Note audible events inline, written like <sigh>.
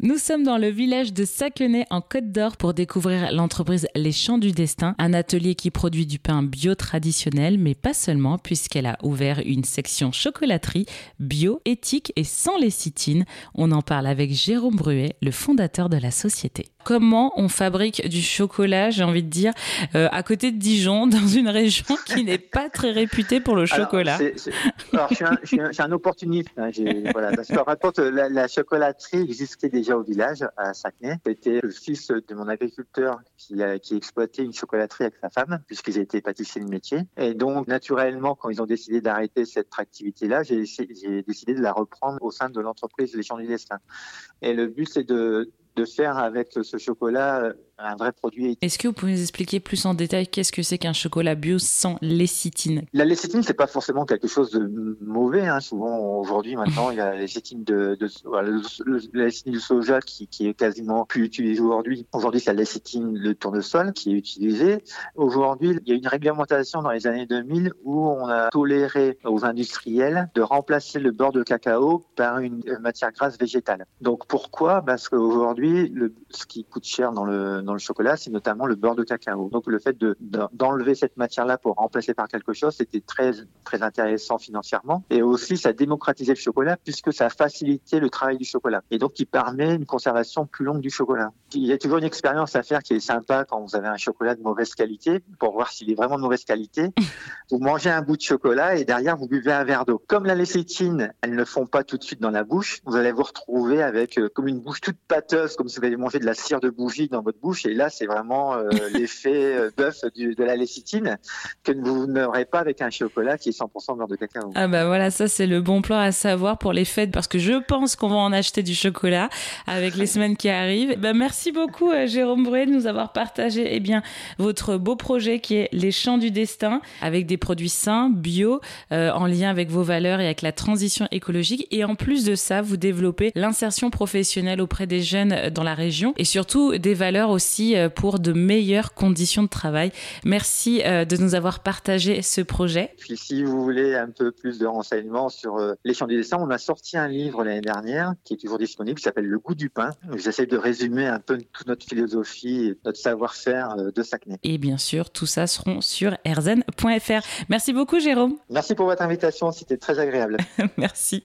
Nous sommes dans le village de Saquenay en Côte d'Or pour découvrir l'entreprise Les Champs du Destin, un atelier qui produit du pain bio traditionnel, mais pas seulement, puisqu'elle a ouvert une section chocolaterie bio, éthique et sans lécithine. On en parle avec Jérôme Bruet, le fondateur de la société comment on fabrique du chocolat, j'ai envie de dire, euh, à côté de Dijon, <laughs> dans une région qui n'est pas très réputée pour le chocolat? Alors, je suis un, un, opportuniste. Hein, voilà, parce que, la, la, chocolaterie existait déjà au village, à Sacnay. C'était le fils de mon agriculteur qui, qui exploitait une chocolaterie avec sa femme, puisqu'ils étaient pâtissiers de métier. Et donc, naturellement, quand ils ont décidé d'arrêter cette activité-là, j'ai décidé de la reprendre au sein de l'entreprise Les Champs du Destin. Et le but, c'est de de faire avec ce chocolat euh, un vrai produit. Est-ce que vous pouvez nous expliquer plus en détail qu'est-ce que c'est qu'un chocolat bio sans lécithine? La lécithine, c'est pas forcément quelque chose de mauvais. Hein. Souvent, aujourd'hui, maintenant, <laughs> il y a la lécithine de, de la lécithine du soja qui, qui est quasiment plus utilisée aujourd'hui. Aujourd'hui, c'est la lécithine de tournesol qui est utilisée. Aujourd'hui, il y a une réglementation dans les années 2000 où on a toléré aux industriels de remplacer le beurre de cacao par une matière grasse végétale. Donc pourquoi? Parce qu'aujourd'hui, ce qui coûte cher dans le dans le chocolat, c'est notamment le beurre de cacao. Donc le fait de, d'enlever cette matière-là pour remplacer par quelque chose, c'était très très intéressant financièrement. Et aussi, ça démocratisait le chocolat puisque ça facilitait le travail du chocolat. Et donc, il permet une conservation plus longue du chocolat. Il y a toujours une expérience à faire qui est sympa quand vous avez un chocolat de mauvaise qualité pour voir s'il est vraiment de mauvaise qualité. <laughs> vous mangez un bout de chocolat et derrière, vous buvez un verre d'eau. Comme la lécithine, elles ne font pas tout de suite dans la bouche, vous allez vous retrouver avec euh, comme une bouche toute pâteuse, comme si vous aviez mangé de la cire de bougie dans votre bouche et là, c'est vraiment euh, <laughs> l'effet euh, bœuf de la lécithine que vous n'aurez pas avec un chocolat qui est 100% beurre de cacao. Ah bah voilà, ça c'est le bon plan à savoir pour les fêtes parce que je pense qu'on va en acheter du chocolat avec les <laughs> semaines qui arrivent. Bah merci beaucoup euh, Jérôme Bruet de nous avoir partagé eh bien votre beau projet qui est les champs du destin avec des produits sains, bio, en lien avec vos valeurs et avec la transition écologique. Et en plus de ça, vous développez l'insertion professionnelle auprès des jeunes dans la région et surtout des valeurs aussi euh, pour de meilleures conditions de travail. Merci euh, de nous avoir partagé ce projet. Puis si vous voulez un peu plus de renseignements sur euh, les champs du dessin, on a sorti un livre l'année dernière qui est toujours disponible, qui s'appelle Le goût du pain. J'essaie de résumer un peu toute notre philosophie et notre savoir-faire de Sacnay. Et bien sûr, tout ça seront sur erzen.fr. Merci beaucoup Jérôme. Merci pour votre invitation, c'était très agréable. <laughs> Merci.